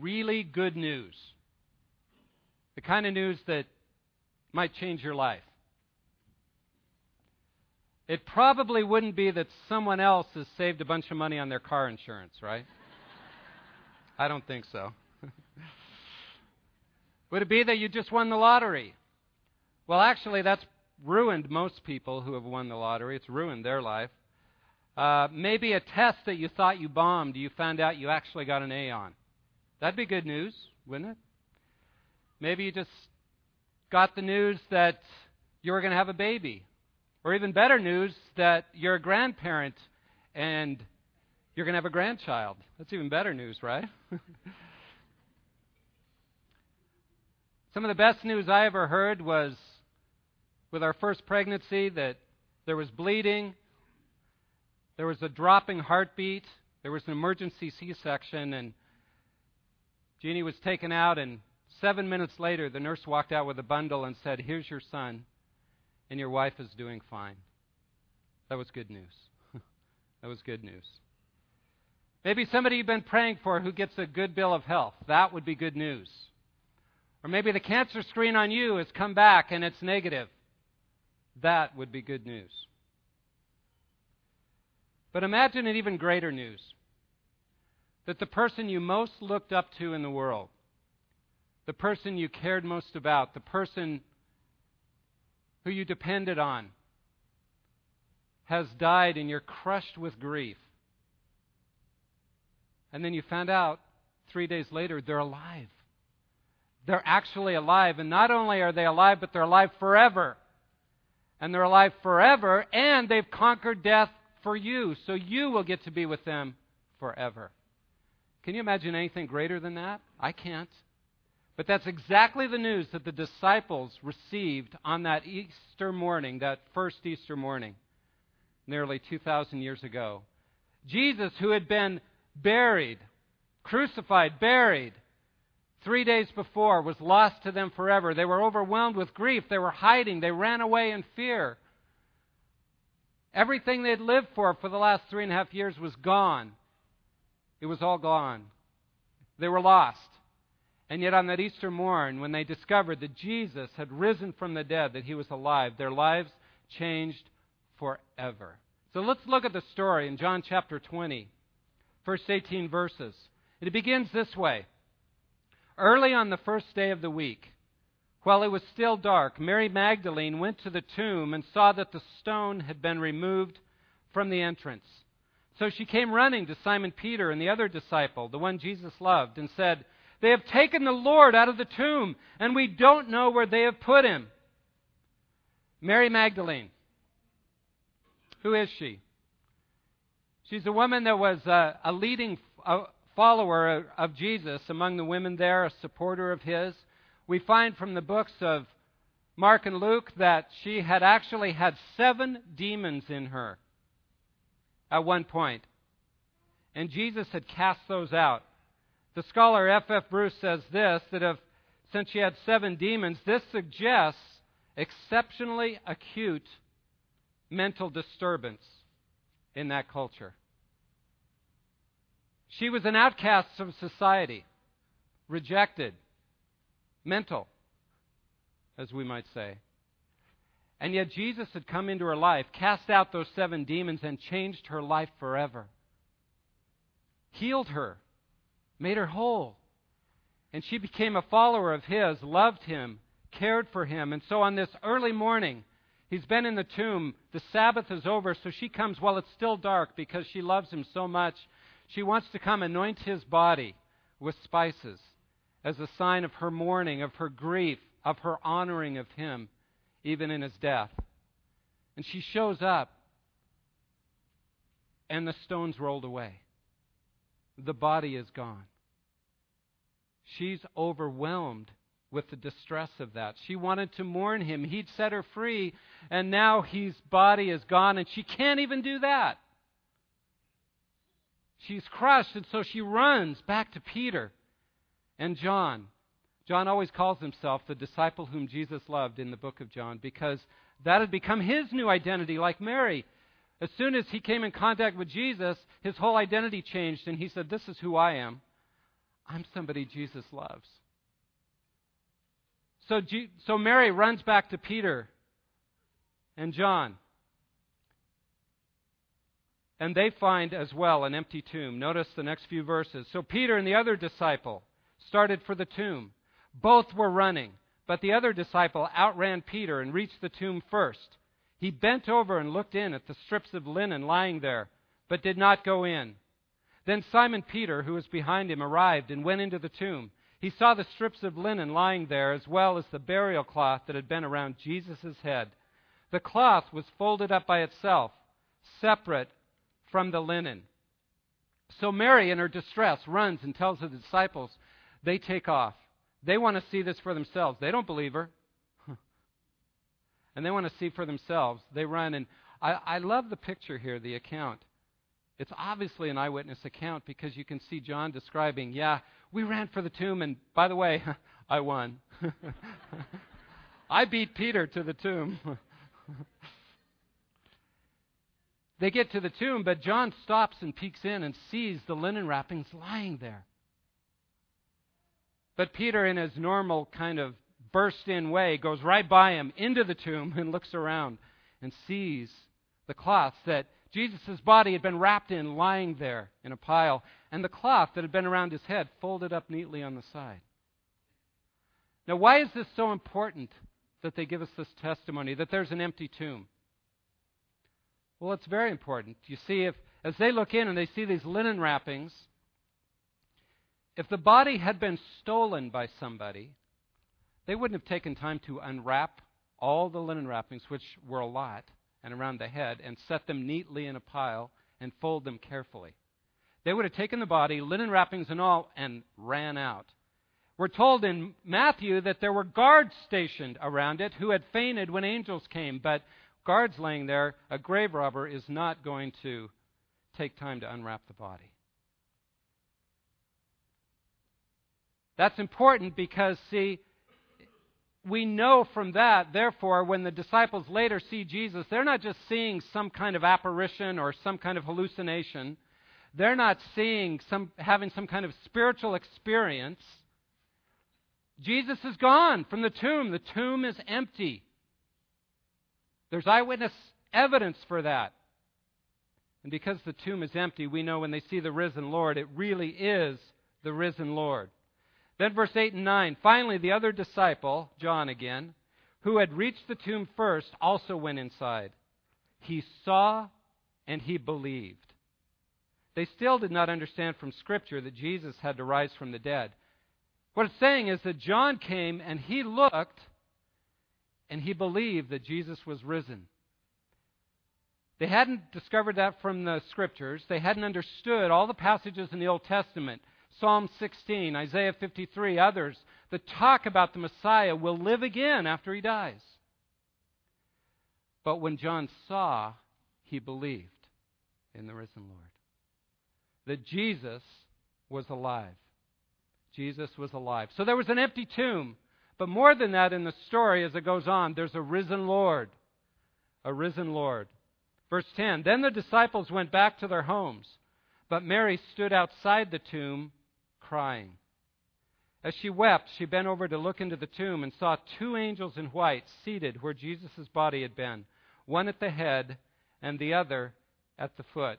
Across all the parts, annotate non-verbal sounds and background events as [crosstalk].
really good news. The kind of news that might change your life. It probably wouldn't be that someone else has saved a bunch of money on their car insurance, right? [laughs] I don't think so. [laughs] Would it be that you just won the lottery? Well, actually, that's ruined most people who have won the lottery. It's ruined their life. Uh, maybe a test that you thought you bombed, you found out you actually got an A on. That'd be good news, wouldn't it? Maybe you just got the news that you were going to have a baby. Or even better news that you're a grandparent and you're going to have a grandchild. That's even better news, right? [laughs] Some of the best news I ever heard was with our first pregnancy that there was bleeding, there was a dropping heartbeat, there was an emergency C section, and Jeannie was taken out, and seven minutes later, the nurse walked out with a bundle and said, Here's your son, and your wife is doing fine. That was good news. [laughs] that was good news. Maybe somebody you've been praying for who gets a good bill of health. That would be good news. Or maybe the cancer screen on you has come back and it's negative. That would be good news. But imagine an even greater news that the person you most looked up to in the world, the person you cared most about, the person who you depended on, has died and you're crushed with grief. And then you found out three days later they're alive they're actually alive. And not only are they alive, but they're alive forever. And they're alive forever, and they've conquered death for you. So you will get to be with them forever. Can you imagine anything greater than that? I can't. But that's exactly the news that the disciples received on that Easter morning, that first Easter morning, nearly 2,000 years ago. Jesus, who had been buried, crucified, buried, three days before was lost to them forever. They were overwhelmed with grief. They were hiding. They ran away in fear. Everything they had lived for for the last three and a half years was gone. It was all gone. They were lost. And yet, on that Easter morn, when they discovered that Jesus had risen from the dead, that he was alive, their lives changed forever. So let's look at the story in John chapter 20, first 18 verses. It begins this way Early on the first day of the week, while it was still dark, Mary Magdalene went to the tomb and saw that the stone had been removed from the entrance. So she came running to Simon Peter and the other disciple, the one Jesus loved, and said, They have taken the Lord out of the tomb, and we don't know where they have put him. Mary Magdalene. Who is she? She's a woman that was a, a leading a, follower of Jesus among the women there, a supporter of his. We find from the books of Mark and Luke that she had actually had seven demons in her at one point. And Jesus had cast those out. The scholar F. F. Bruce says this that if, since she had seven demons, this suggests exceptionally acute mental disturbance in that culture. She was an outcast from society, rejected, mental, as we might say. And yet Jesus had come into her life, cast out those seven demons, and changed her life forever. Healed her, made her whole. And she became a follower of his, loved him, cared for him. And so on this early morning, he's been in the tomb. The Sabbath is over, so she comes while it's still dark because she loves him so much. She wants to come anoint his body with spices as a sign of her mourning, of her grief, of her honoring of him, even in his death. And she shows up, and the stones rolled away. The body is gone. She's overwhelmed with the distress of that. She wanted to mourn him. He'd set her free, and now his body is gone, and she can't even do that. She's crushed, and so she runs back to Peter and John. John always calls himself the disciple whom Jesus loved in the book of John because that had become his new identity, like Mary. As soon as he came in contact with Jesus, his whole identity changed, and he said, This is who I am. I'm somebody Jesus loves. So, so Mary runs back to Peter and John. And they find as well an empty tomb. Notice the next few verses. So Peter and the other disciple started for the tomb. Both were running, but the other disciple outran Peter and reached the tomb first. He bent over and looked in at the strips of linen lying there, but did not go in. Then Simon Peter, who was behind him, arrived and went into the tomb. He saw the strips of linen lying there, as well as the burial cloth that had been around Jesus' head. The cloth was folded up by itself, separate from the linen. So Mary, in her distress, runs and tells the disciples. They take off. They want to see this for themselves. They don't believe her. [laughs] and they want to see for themselves. They run. And I, I love the picture here, the account. It's obviously an eyewitness account because you can see John describing, yeah, we ran for the tomb, and by the way, [laughs] I won. [laughs] I beat Peter to the tomb. they get to the tomb, but John stops and peeks in and sees the linen wrappings lying there. But Peter, in his normal kind of burst in way, goes right by him into the tomb [laughs] and looks around and sees the cloths that Jesus' body had been wrapped in, lying there in a pile, and the cloth that had been around his head folded up neatly on the side. Now, why is this so important that they give us this testimony that there's an empty tomb? Well, it's very important. You see, if as they look in and they see these linen wrappings, if the body had been stolen by somebody, they wouldn't have taken time to unwrap all the linen wrappings, which were a lot, and around the head and set them neatly in a pile and fold them carefully. They would have taken the body, linen wrappings and all, and ran out. We're told in Matthew that there were guards stationed around it who had fainted when angels came, but guards laying there, a grave robber is not going to take time to unwrap the body. That's important because, see, we know from that, therefore, when the disciples later see Jesus, they're not just seeing some kind of apparition or some kind of hallucination. They're not seeing some, having some kind of spiritual experience. Jesus is gone from the tomb. The tomb is empty. There's eyewitness evidence for that. And because the tomb is empty, we know when they see the risen Lord, it really is the risen Lord. Then, verse 8 and 9 finally, the other disciple, John again, who had reached the tomb first, also went inside. He saw and he believed. They still did not understand from Scripture that Jesus had to rise from the dead. What it's saying is that John came and he looked and he believed that Jesus was risen. They hadn't discovered that from the Scriptures. They hadn't understood all the passages in the Old Testament Psalm 16, Isaiah 53, others that talk about the Messiah will live again after he dies. But when John saw, he believed in the risen Lord. That Jesus was alive. Jesus was alive. So there was an empty tomb. But more than that in the story as it goes on, there's a risen Lord. A risen Lord. Verse 10 Then the disciples went back to their homes, but Mary stood outside the tomb crying. As she wept, she bent over to look into the tomb and saw two angels in white seated where Jesus' body had been, one at the head and the other at the foot.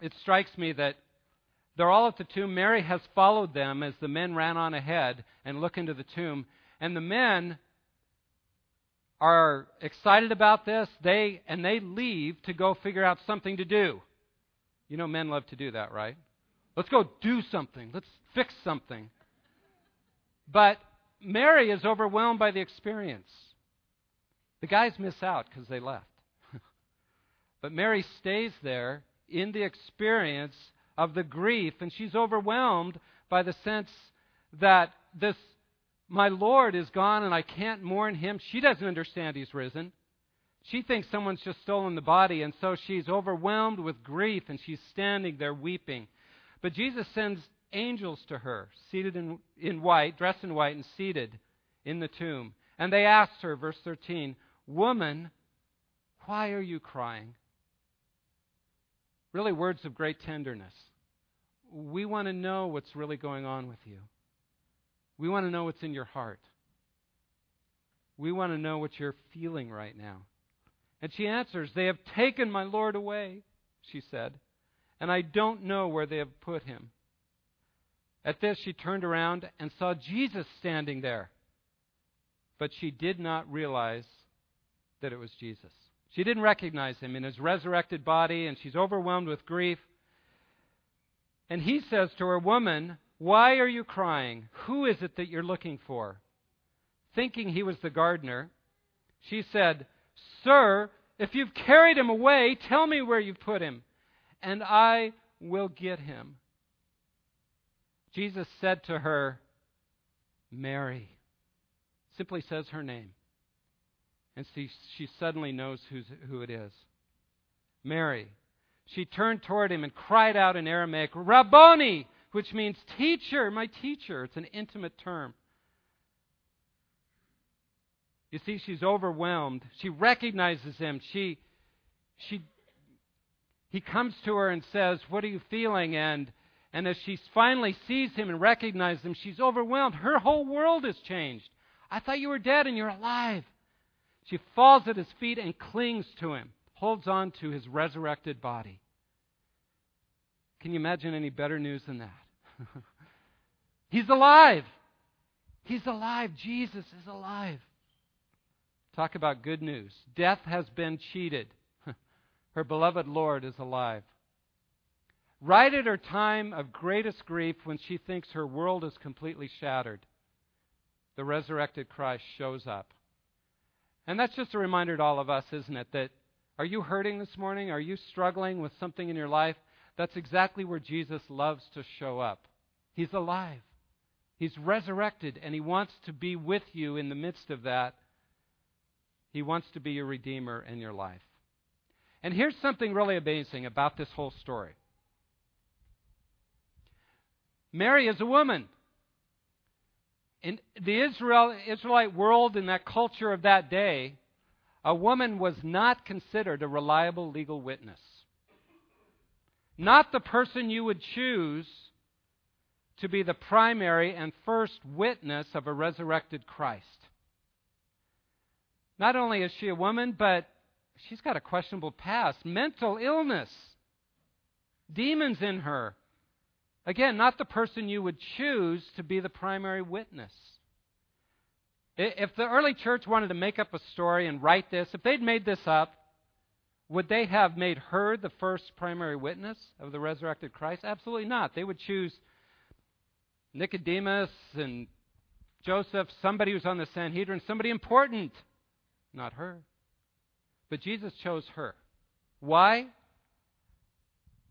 It strikes me that they're all at the tomb. Mary has followed them as the men ran on ahead and look into the tomb. And the men are excited about this. They and they leave to go figure out something to do. You know men love to do that, right? Let's go do something. Let's fix something. But Mary is overwhelmed by the experience. The guys miss out because they left. [laughs] but Mary stays there in the experience of the grief, and she's overwhelmed by the sense that this, my Lord is gone and I can't mourn him. She doesn't understand he's risen. She thinks someone's just stolen the body, and so she's overwhelmed with grief and she's standing there weeping. But Jesus sends angels to her, seated in, in white, dressed in white, and seated in the tomb. And they asked her, verse 13, Woman, why are you crying? Really, words of great tenderness. we want to know what's really going on with you. We want to know what's in your heart. We want to know what you're feeling right now. And she answers, They have taken my Lord away, she said, and I don't know where they have put him. At this, she turned around and saw Jesus standing there. But she did not realize that it was Jesus. She didn't recognize him in his resurrected body, and she's overwhelmed with grief. And he says to her, Woman, why are you crying? Who is it that you're looking for? Thinking he was the gardener, she said, Sir, if you've carried him away, tell me where you've put him, and I will get him. Jesus said to her, Mary. Simply says her name. And she, she suddenly knows who it is. Mary. She turned toward him and cried out in Aramaic, Rabboni, which means teacher, my teacher. It's an intimate term. You see, she's overwhelmed. She recognizes him. She, she, he comes to her and says, What are you feeling? And, and as she finally sees him and recognizes him, she's overwhelmed. Her whole world has changed. I thought you were dead and you're alive. She falls at his feet and clings to him, holds on to his resurrected body. Can you imagine any better news than that? [laughs] He's alive. He's alive. Jesus is alive. Talk about good news. Death has been cheated. Her beloved Lord is alive. Right at her time of greatest grief, when she thinks her world is completely shattered, the resurrected Christ shows up. And that's just a reminder to all of us, isn't it? That are you hurting this morning? Are you struggling with something in your life? That's exactly where Jesus loves to show up. He's alive. He's resurrected, and He wants to be with you in the midst of that he wants to be your Redeemer in your life. And here's something really amazing about this whole story Mary is a woman. In the Israel, Israelite world, in that culture of that day, a woman was not considered a reliable legal witness. Not the person you would choose to be the primary and first witness of a resurrected Christ. Not only is she a woman, but she's got a questionable past mental illness, demons in her. Again, not the person you would choose to be the primary witness. If the early church wanted to make up a story and write this, if they'd made this up, would they have made her the first primary witness of the resurrected Christ? Absolutely not. They would choose Nicodemus and Joseph, somebody who's on the Sanhedrin, somebody important not her. But Jesus chose her. Why?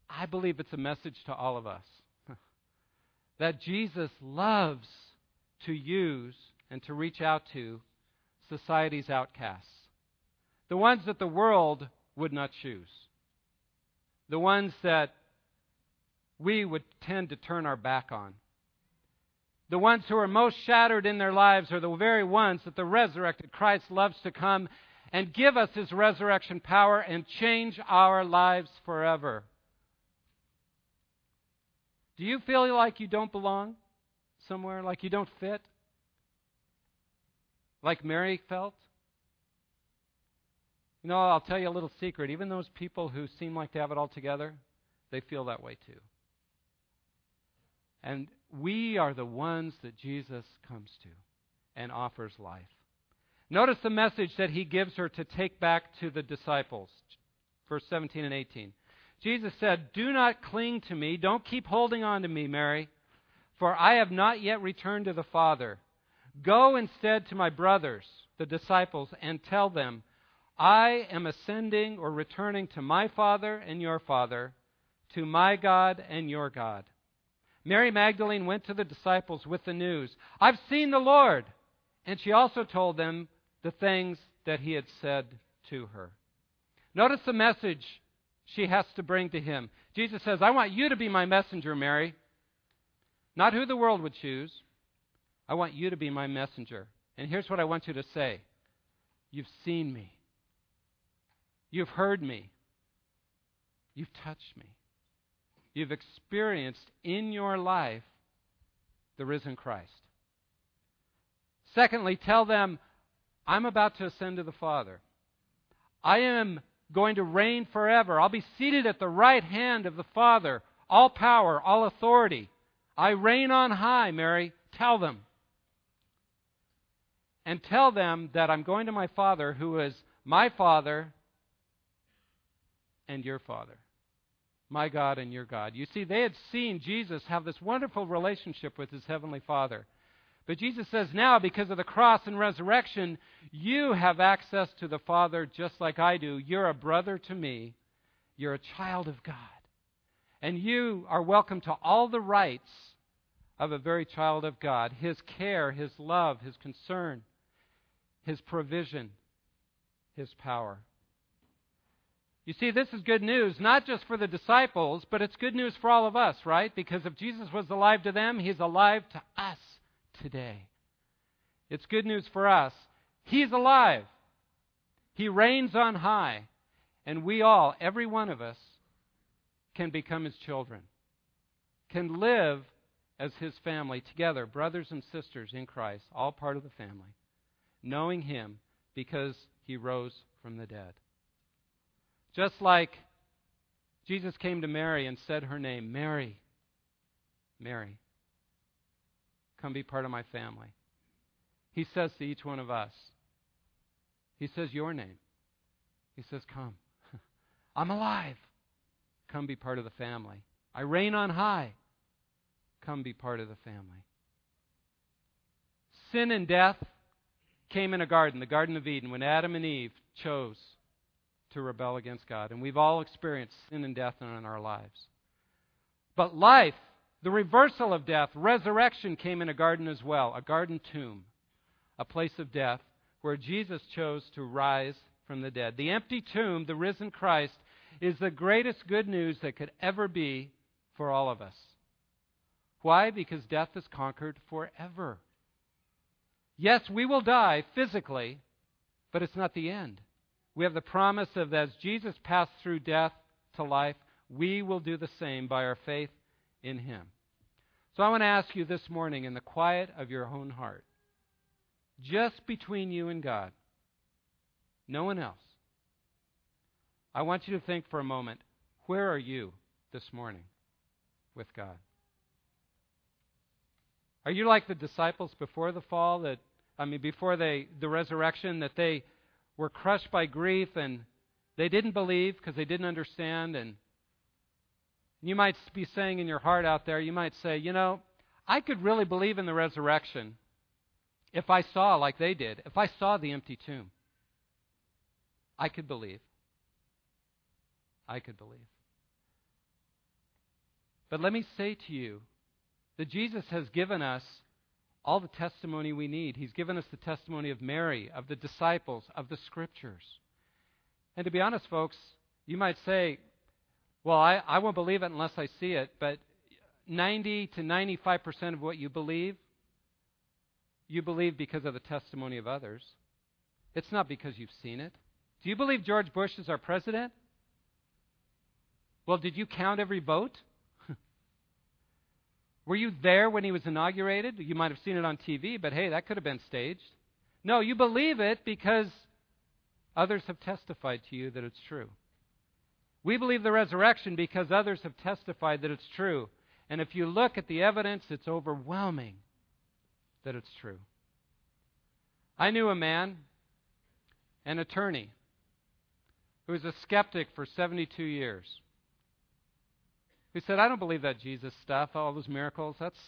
I believe it's a message to all of us [laughs] that Jesus loves to use and to reach out to society's outcasts, the ones that the world would not choose, the ones that we would tend to turn our back on. The ones who are most shattered in their lives are the very ones that the resurrected Christ loves to come and give us his resurrection power and change our lives forever. Do you feel like you don't belong somewhere, like you don't fit? Like Mary felt? You know, I'll tell you a little secret. Even those people who seem like they have it all together, they feel that way too. And we are the ones that Jesus comes to and offers life. Notice the message that he gives her to take back to the disciples. Verse 17 and 18. Jesus said, Do not cling to me. Don't keep holding on to me, Mary, for I have not yet returned to the Father. Go instead to my brothers, the disciples, and tell them, I am ascending or returning to my Father and your Father, to my God and your God. Mary Magdalene went to the disciples with the news I've seen the Lord. And she also told them the things that he had said to her. Notice the message she has to bring to him. Jesus says, I want you to be my messenger, Mary. Not who the world would choose. I want you to be my messenger. And here's what I want you to say You've seen me. You've heard me. You've touched me. you've experienced in your life the risen Christ. Secondly, tell them, I'm about to ascend to the Father. I am going to reign forever. I'll be seated at the right hand of the Father, all power, all authority. I reign on high, Mary. Tell them. And tell them that I'm going to my Father, who is my Father and your Father. My God and your God. You see, they had seen Jesus have this wonderful relationship with his Heavenly Father. But Jesus says now, because of the cross and resurrection, you have access to the Father just like I do. You're a brother to me. You're a child of God. And you are welcome to all the rights of a very child of God His care, His love, His concern, His provision, His power. You see, this is good news, not just for the disciples, but it's good news for all of us, right? Because if Jesus was alive to them, He's alive to us today. It's good news for us. He's alive. He reigns on high. And we all, every one of us, can become his children, can live as his family together, brothers and sisters in Christ, all part of the family, knowing him because he rose from the dead. Just like Jesus came to Mary and said her name, Mary, Mary. Come be part of my family. He says to each one of us, He says your name. He says, Come. [laughs] I'm alive. Come be part of the family. I reign on high. Come be part of the family. Sin and death came in a garden, the Garden of Eden, when Adam and Eve chose to rebel against God. And we've all experienced sin and death in our lives. But life the reversal of death, resurrection, came in a garden as well, a garden tomb, a place of death where Jesus chose to rise from the dead. The empty tomb, the risen Christ, is the greatest good news that could ever be for all of us. Why? Because death is conquered forever. Yes, we will die physically, but it's not the end. We have the promise of as Jesus passed through death to life, we will do the same by our faith in Him. So I want to ask you this morning, in the quiet of your own heart, just between you and God, no one else, I want you to think for a moment where are you this morning with God? Are you like the disciples before the fall that I mean before they the resurrection that they were crushed by grief and they didn't believe because they didn't understand and you might be saying in your heart out there, you might say, you know, I could really believe in the resurrection if I saw, like they did, if I saw the empty tomb. I could believe. I could believe. But let me say to you that Jesus has given us all the testimony we need. He's given us the testimony of Mary, of the disciples, of the scriptures. And to be honest, folks, you might say, well, I, I won't believe it unless I see it, but 90 to 95% of what you believe, you believe because of the testimony of others. It's not because you've seen it. Do you believe George Bush is our president? Well, did you count every vote? [laughs] Were you there when he was inaugurated? You might have seen it on TV, but hey, that could have been staged. No, you believe it because others have testified to you that it's true. We believe the resurrection because others have testified that it's true. And if you look at the evidence, it's overwhelming that it's true. I knew a man, an attorney, who was a skeptic for 72 years. Who said, I don't believe that Jesus stuff, all those miracles. That's,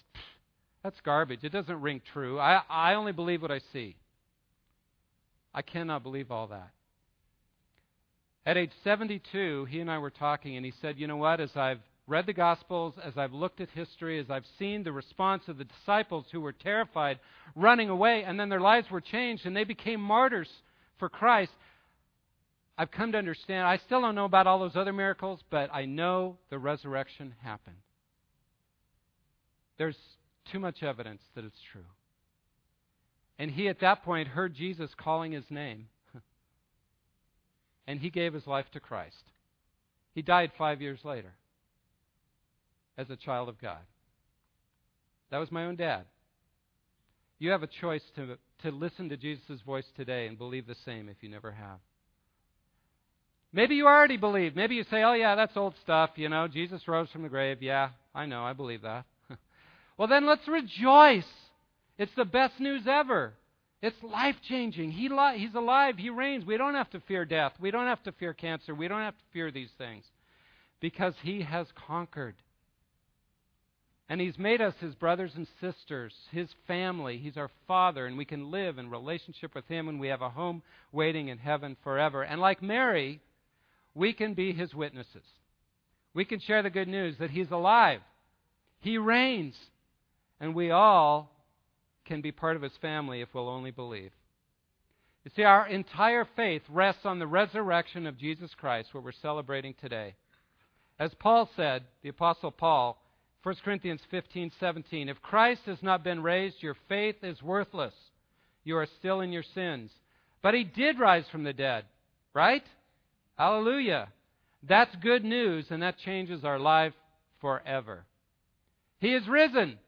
that's garbage. It doesn't ring true. I, I only believe what I see. I cannot believe all that. At age 72, he and I were talking, and he said, You know what? As I've read the Gospels, as I've looked at history, as I've seen the response of the disciples who were terrified, running away, and then their lives were changed and they became martyrs for Christ, I've come to understand. I still don't know about all those other miracles, but I know the resurrection happened. There's too much evidence that it's true. And he, at that point, heard Jesus calling his name and he gave his life to Christ. He died five years later. as a child of God. That was my own dad. You have a choice to, to listen to Jesus' voice today and believe the same if you never have. Maybe you already believe. Maybe you say, oh, yeah, that's old stuff. You know, Jesus rose from the grave. Yeah, I know. I believe that. [laughs] well, then let's rejoice. It's the best news ever. It's life changing. He li- he's alive. He reigns. We don't have to fear death. We don't have to fear cancer. We don't have to fear these things because He has conquered. And He's made us His brothers and sisters, His family. He's our Father, and we can live in relationship with Him, and we have a home waiting in heaven forever. And like Mary, we can be His witnesses. We can share the good news that He's alive, He reigns, and we all can be part of his family if we'll only believe. You see, our entire faith rests on the resurrection of Jesus Christ, what we're celebrating today. As Paul said, the Apostle Paul, 1 Corinthians 15, 17, if Christ has not been raised, your faith is worthless. You are still in your sins. But he did rise from the dead, right? Hallelujah. That's good news, and that changes our life forever. He is risen.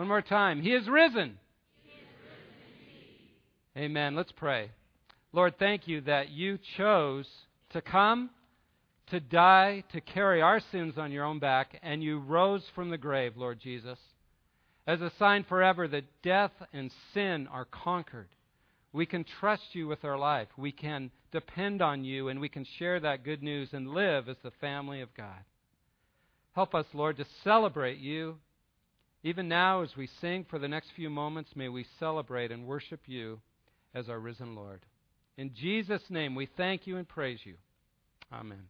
One more time. He is risen. He is risen Amen. Let's pray. Lord, thank you that you chose to come, to die, to carry our sins on your own back, and you rose from the grave, Lord Jesus, as a sign forever that death and sin are conquered. We can trust you with our life. We can depend on you, and we can share that good news and live as the family of God. Help us, Lord, to celebrate you even now, as we sing for the next few moments, may we celebrate and worship you as our risen Lord. In Jesus' name, we thank you and praise you. Amen.